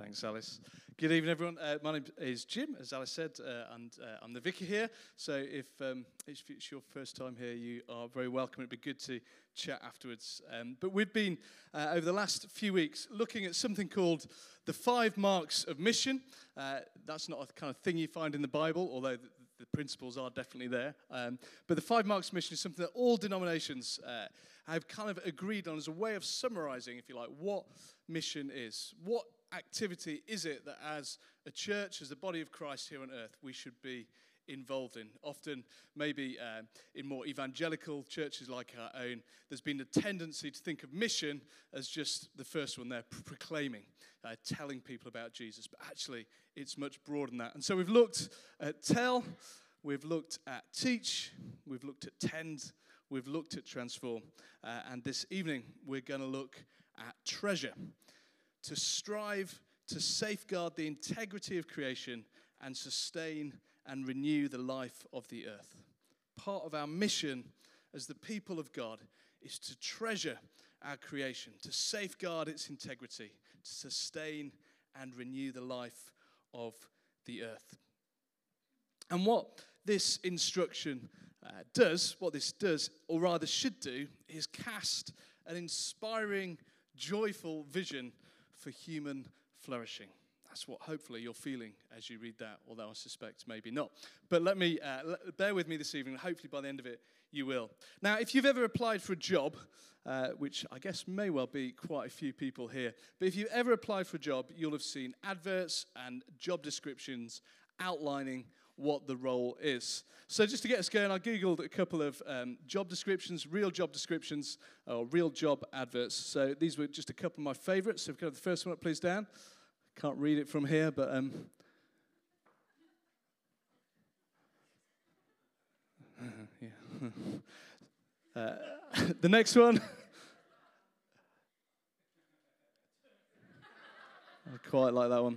Thanks, Alice. Good evening, everyone. Uh, my name is Jim, as Alice said, uh, and uh, I'm the vicar here. So if, um, if it's your first time here, you are very welcome. It'd be good to chat afterwards. Um, but we've been, uh, over the last few weeks, looking at something called the five marks of mission. Uh, that's not a kind of thing you find in the Bible, although the, the principles are definitely there. Um, but the five marks of mission is something that all denominations uh, have kind of agreed on as a way of summarizing, if you like, what mission is. What activity is it that as a church, as the body of Christ here on earth, we should be involved in? Often, maybe uh, in more evangelical churches like our own, there's been a tendency to think of mission as just the first one there, proclaiming, uh, telling people about Jesus. But actually, it's much broader than that. And so we've looked at tell, we've looked at teach, we've looked at tend, we've looked at transform. Uh, and this evening, we're going to look at treasure to strive to safeguard the integrity of creation and sustain and renew the life of the earth. Part of our mission as the people of God is to treasure our creation, to safeguard its integrity, to sustain and renew the life of the earth. And what this instruction uh, does, what this does, or rather should do, is cast an inspiring, joyful vision for human flourishing. That's what hopefully you're feeling as you read that, although I suspect maybe not. But let me, uh, bear with me this evening. Hopefully by the end of it, you will. Now, if you've ever applied for a job, uh, which I guess may well be quite a few people here, but if you've ever applied for a job, you'll have seen adverts and job descriptions outlining what the role is. So, just to get us going, I Googled a couple of um, job descriptions, real job descriptions, or real job adverts. So, these were just a couple of my favorites. So, if you the first one up, please, Dan. Can't read it from here, but. Um, yeah. uh, the next one. I quite like that one.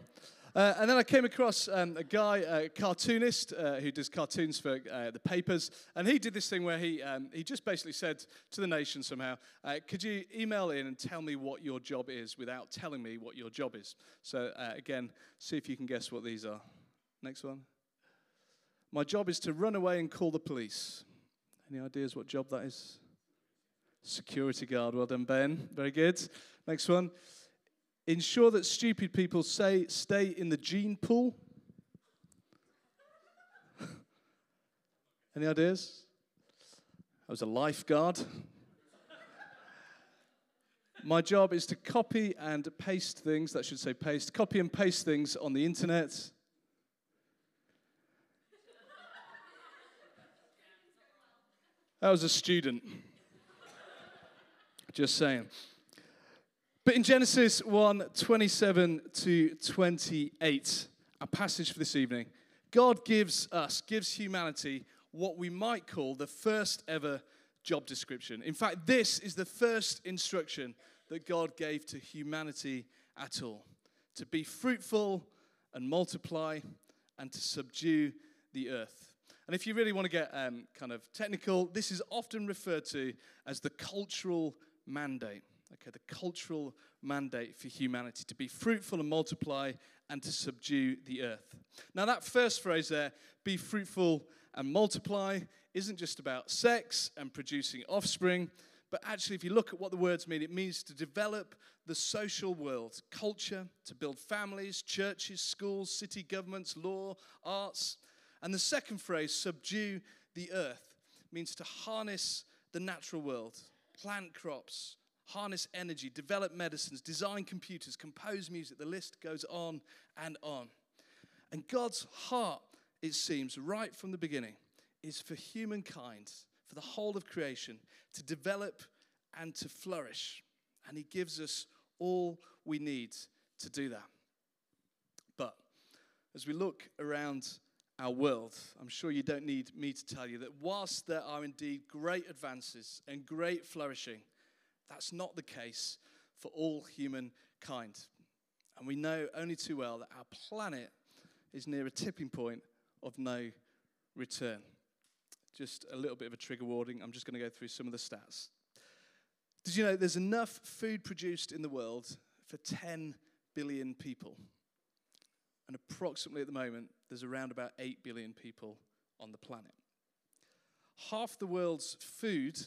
Uh, and then I came across um, a guy, a cartoonist, uh, who does cartoons for uh, the papers, and he did this thing where he, um, he just basically said to the nation somehow, uh, could you email in and tell me what your job is without telling me what your job is? So uh, again, see if you can guess what these are. Next one. My job is to run away and call the police. Any ideas what job that is? Security guard. Well done, Ben. Very good. Next one. Ensure that stupid people say, stay in the gene pool. Any ideas? I was a lifeguard. My job is to copy and paste things, that should say paste, copy and paste things on the internet. I was a student. Just saying. But in Genesis 1 27 to 28, our passage for this evening, God gives us, gives humanity, what we might call the first ever job description. In fact, this is the first instruction that God gave to humanity at all to be fruitful and multiply and to subdue the earth. And if you really want to get um, kind of technical, this is often referred to as the cultural mandate okay, the cultural mandate for humanity to be fruitful and multiply and to subdue the earth. Now, that first phrase there, be fruitful and multiply, isn't just about sex and producing offspring, but actually, if you look at what the words mean, it means to develop the social world, culture, to build families, churches, schools, city governments, law, arts. And the second phrase, subdue the earth, means to harness the natural world, plant crops, harness energy, develop medicines, design computers, compose music. The list goes on and on. And God's heart, it seems, right from the beginning, is for humankind, for the whole of creation, to develop and to flourish. And He gives us all we need to do that. But as we look around our world, I'm sure you don't need me to tell you that whilst there are indeed great advances and great flourishing, that's not the case for all humankind. And we know only too well that our planet is near a tipping point of no return. Just a little bit of a trigger warning. I'm just going to go through some of the stats. Did you know there's enough food produced in the world for 10 billion people. And approximately at the moment, there's around about 8 billion people on the planet. Half the world's food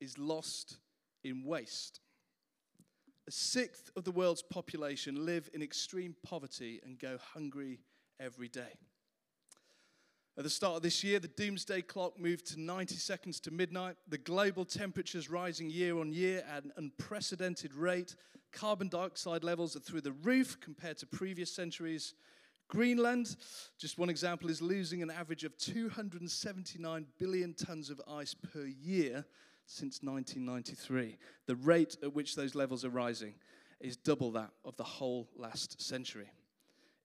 is lost in waste. A sixth of the world's population live in extreme poverty and go hungry every day. At the start of this year, the doomsday clock moved to 90 seconds to midnight. The global temperatures rising year on year at an unprecedented rate. Carbon dioxide levels are through the roof compared to previous centuries. Greenland, just one example, is losing an average of 279 billion tons of ice per year since 1993. The rate at which those levels are rising is double that of the whole last century.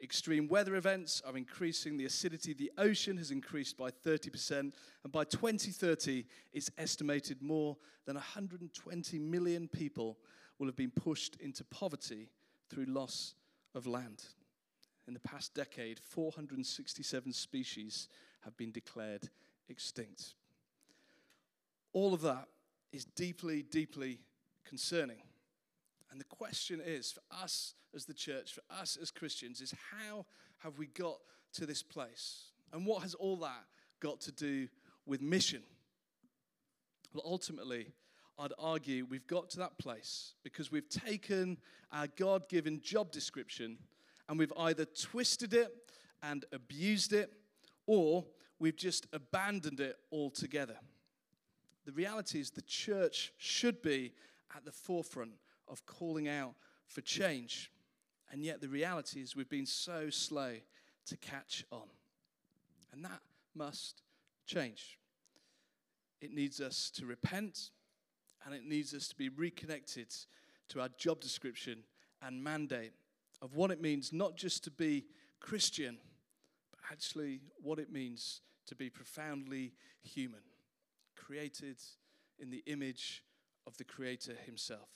Extreme weather events are increasing. The acidity of the ocean has increased by 30%. And by 2030, it's estimated more than 120 million people will have been pushed into poverty through loss of land. In the past decade, 467 species have been declared extinct. All of that is deeply, deeply concerning. And the question is for us as the church, for us as Christians, is how have we got to this place? And what has all that got to do with mission? Well, ultimately, I'd argue we've got to that place because we've taken our God given job description and we've either twisted it and abused it or we've just abandoned it altogether. The reality is the church should be at the forefront of calling out for change. And yet the reality is we've been so slow to catch on. And that must change. It needs us to repent and it needs us to be reconnected to our job description and mandate of what it means not just to be Christian, but actually what it means to be profoundly human, created in the image of the Creator Himself.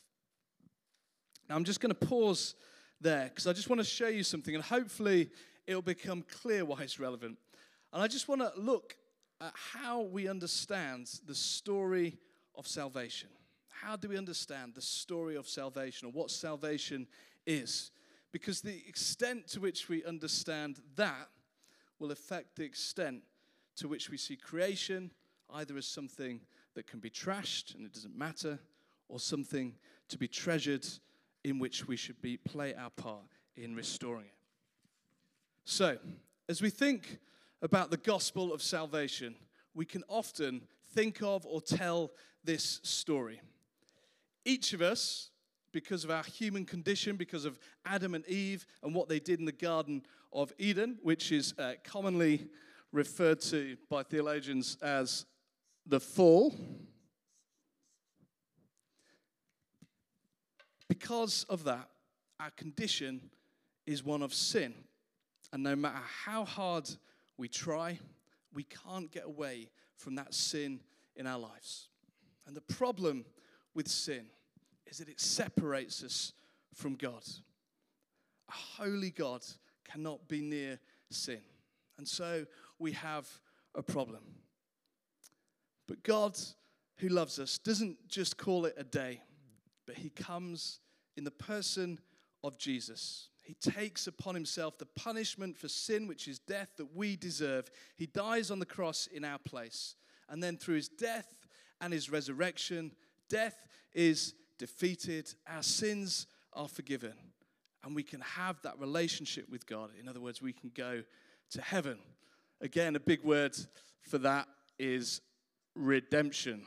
Now, I'm just going to pause there because I just want to show you something, and hopefully, it'll become clear why it's relevant. And I just want to look at how we understand the story of salvation. How do we understand the story of salvation or what salvation is? Because the extent to which we understand that will affect the extent to which we see creation either as something that can be trashed and it doesn't matter, or something to be treasured in which we should be play our part in restoring it. So, as we think about the gospel of salvation, we can often think of or tell this story. Each of us, because of our human condition, because of Adam and Eve and what they did in the Garden of Eden, which is uh, commonly referred to by theologians as the fall. Because of that, our condition is one of sin. And no matter how hard we try, we can't get away from that sin in our lives. And the problem with sin is that it separates us from God. A holy God cannot be near sin. And so we have a problem. But God, who loves us, doesn't just call it a day, but He comes in the person of Jesus. He takes upon himself the punishment for sin, which is death that we deserve. He dies on the cross in our place. And then through his death and his resurrection, death is defeated, our sins are forgiven, and we can have that relationship with God. In other words, we can go to heaven. Again, a big word for that is redemption.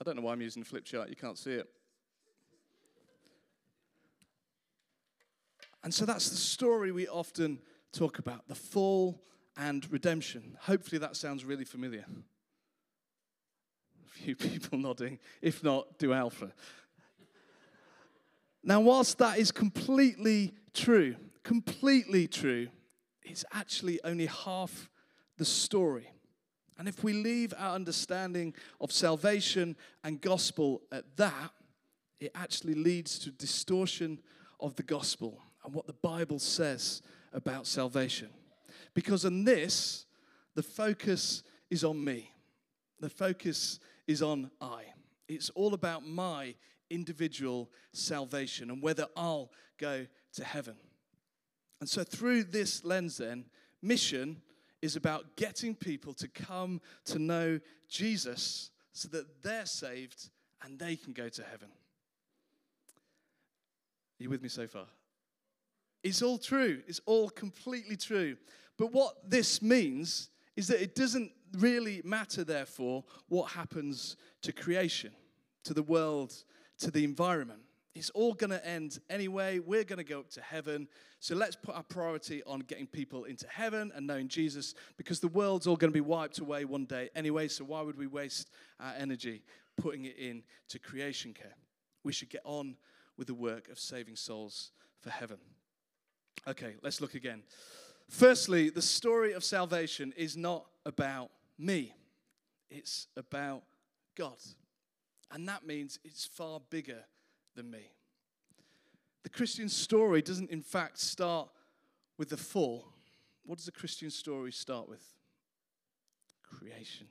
I don't know why I'm using the flip chart, you can't see it. And so that's the story we often talk about the fall and redemption. Hopefully, that sounds really familiar. A few people nodding. If not, do Alpha. Now, whilst that is completely true, completely true, it's actually only half the story. And if we leave our understanding of salvation and gospel at that, it actually leads to distortion of the gospel and what the Bible says about salvation. Because in this, the focus is on me, the focus is on I. It's all about my individual salvation and whether I'll go to heaven. And so, through this lens, then, mission is about getting people to come to know Jesus so that they're saved and they can go to heaven. Are you with me so far? It's all true. It's all completely true. But what this means is that it doesn't really matter, therefore, what happens to creation, to the world, to the environment. It's all going to end anyway. We're going to go up to heaven. So let's put our priority on getting people into heaven and knowing Jesus because the world's all going to be wiped away one day anyway. So why would we waste our energy putting it in to creation care? We should get on with the work of saving souls for heaven. Okay, let's look again. Firstly, the story of salvation is not about me, it's about God. And that means it's far bigger than me. The Christian story doesn't, in fact, start with the fall. What does the Christian story start with? Creation.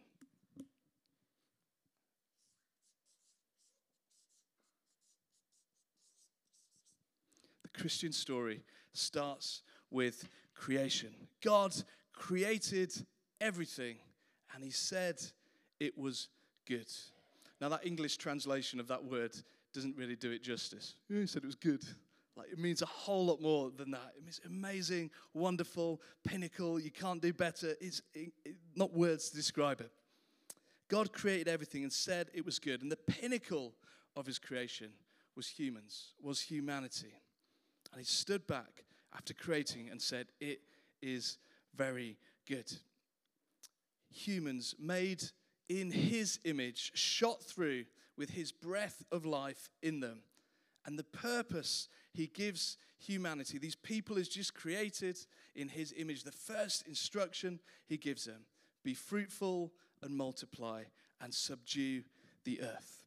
The Christian story starts with creation. God created everything and he said it was good. Now, that English translation of that word doesn't really do it justice. he said it was good. Like it means a whole lot more than that. It means amazing, wonderful, pinnacle. You can't do better. It's it, not words to describe it. God created everything and said it was good. And the pinnacle of his creation was humans, was humanity. And he stood back after creating and said, It is very good. Humans made in his image, shot through with his breath of life in them. And the purpose he gives humanity, these people is just created in his image. The first instruction he gives them be fruitful and multiply and subdue the earth.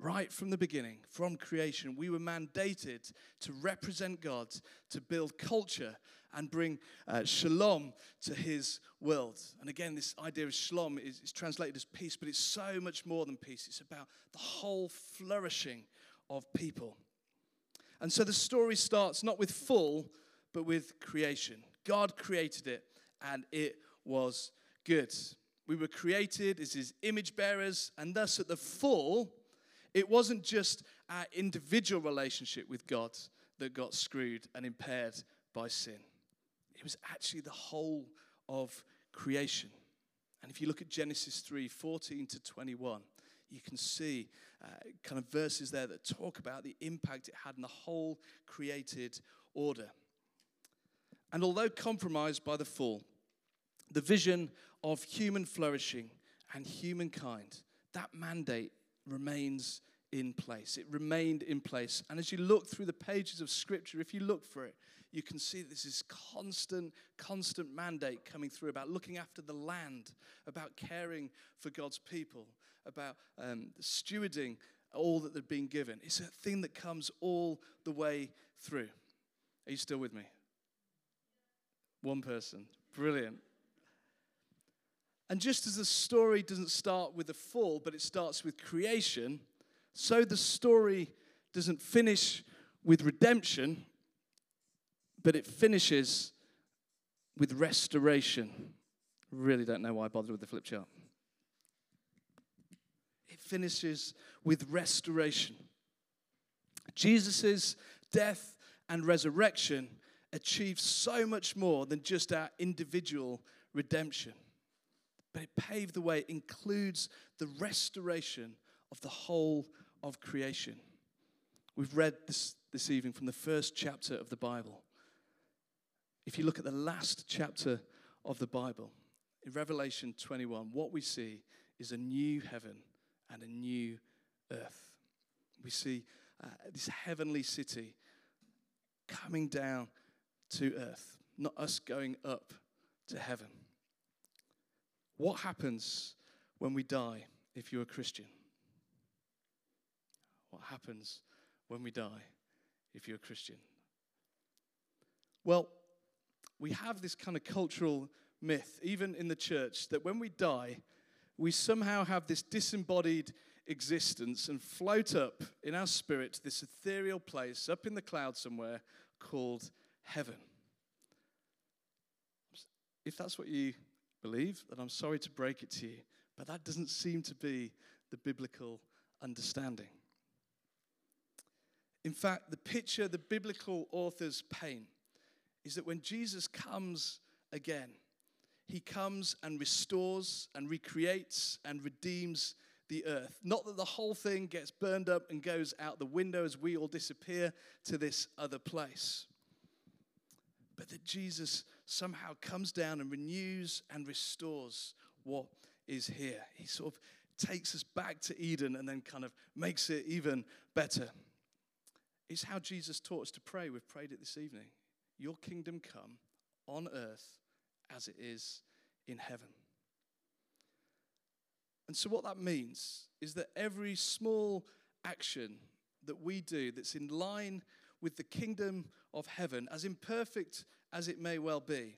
Right from the beginning, from creation, we were mandated to represent God, to build culture and bring uh, shalom to his world. And again, this idea of shalom is, is translated as peace, but it's so much more than peace. It's about the whole flourishing of people. And so the story starts not with full, but with creation. God created it, and it was good. We were created as his image bearers, and thus at the full, it wasn't just our individual relationship with God that got screwed and impaired by sin. It was actually the whole of creation. And if you look at Genesis 3 14 to 21, you can see uh, kind of verses there that talk about the impact it had in the whole created order. And although compromised by the fall, the vision of human flourishing and humankind, that mandate remains in place. It remained in place. And as you look through the pages of Scripture, if you look for it, you can see this is constant, constant mandate coming through about looking after the land, about caring for God's people, about um, stewarding all that they've been given. It's a thing that comes all the way through. Are you still with me? One person. Brilliant. And just as the story doesn't start with the fall, but it starts with creation, so the story doesn't finish with redemption, but it finishes with restoration. Really don't know why I bothered with the flip chart. It finishes with restoration. Jesus' death and resurrection achieved so much more than just our individual redemption. But it paved the way, it includes the restoration of the whole of creation. We've read this this evening from the first chapter of the Bible. If you look at the last chapter of the Bible, in Revelation 21, what we see is a new heaven and a new earth. We see uh, this heavenly city coming down to earth, not us going up to heaven. What happens when we die if you're a Christian? What happens when we die if you're a Christian? Well, we have this kind of cultural myth, even in the church, that when we die, we somehow have this disembodied existence and float up in our spirit to this ethereal place up in the clouds somewhere called heaven. If that's what you believe, then I'm sorry to break it to you, but that doesn't seem to be the biblical understanding. In fact, the picture the biblical authors paint is that when Jesus comes again, he comes and restores and recreates and redeems the earth. Not that the whole thing gets burned up and goes out the window as we all disappear to this other place, but that Jesus somehow comes down and renews and restores what is here. He sort of takes us back to Eden and then kind of makes it even better. It's how Jesus taught us to pray. We've prayed it this evening. Your kingdom come on earth as it is in heaven. And so, what that means is that every small action that we do that's in line with the kingdom of heaven, as imperfect as it may well be,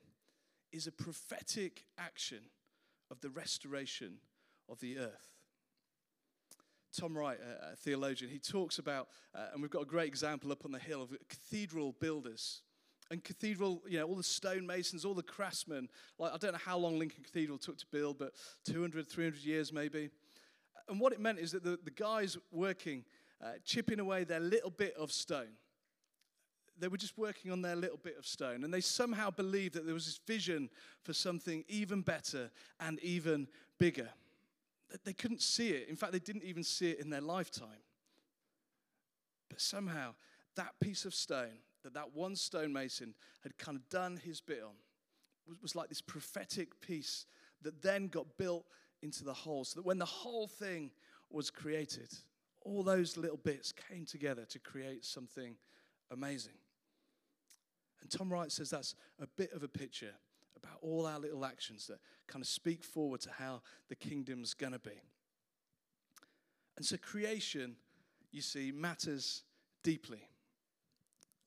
is a prophetic action of the restoration of the earth. Tom Wright, a, theologian, he talks about, uh, and we've got a great example up on the hill of cathedral builders. And cathedral, you know, all the stonemasons, all the craftsmen. Like, I don't know how long Lincoln Cathedral took to build, but 200, 300 years maybe. And what it meant is that the, the guys working, uh, chipping away their little bit of stone, they were just working on their little bit of stone. And they somehow believed that there was this vision for something even better and even bigger. They couldn't see it. In fact, they didn't even see it in their lifetime. But somehow, that piece of stone, that that one stonemason had kind of done his bit on, was, was like this prophetic piece that then got built into the whole. So that when the whole thing was created, all those little bits came together to create something amazing. And Tom Wright says that's a bit of a picture about all our little actions that kind of speak forward to how the kingdom's going to be. And so creation, you see, matters deeply.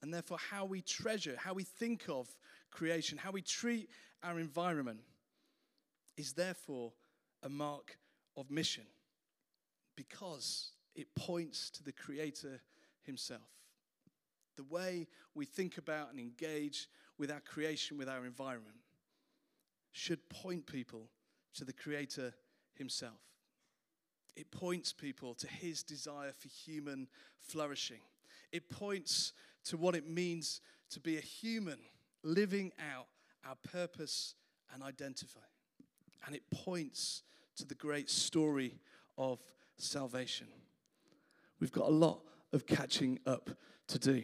And therefore, how we treasure, how we think of creation, how we treat our environment is therefore a mark of mission because it points to the Creator Himself. The way we think about and engage with our creation, with our environment, should point people to the Creator Himself. It points people to His desire for human flourishing. It points to what it means to be a human living out our purpose and identify. And it points to the great story of salvation. We've got a lot of catching up to do.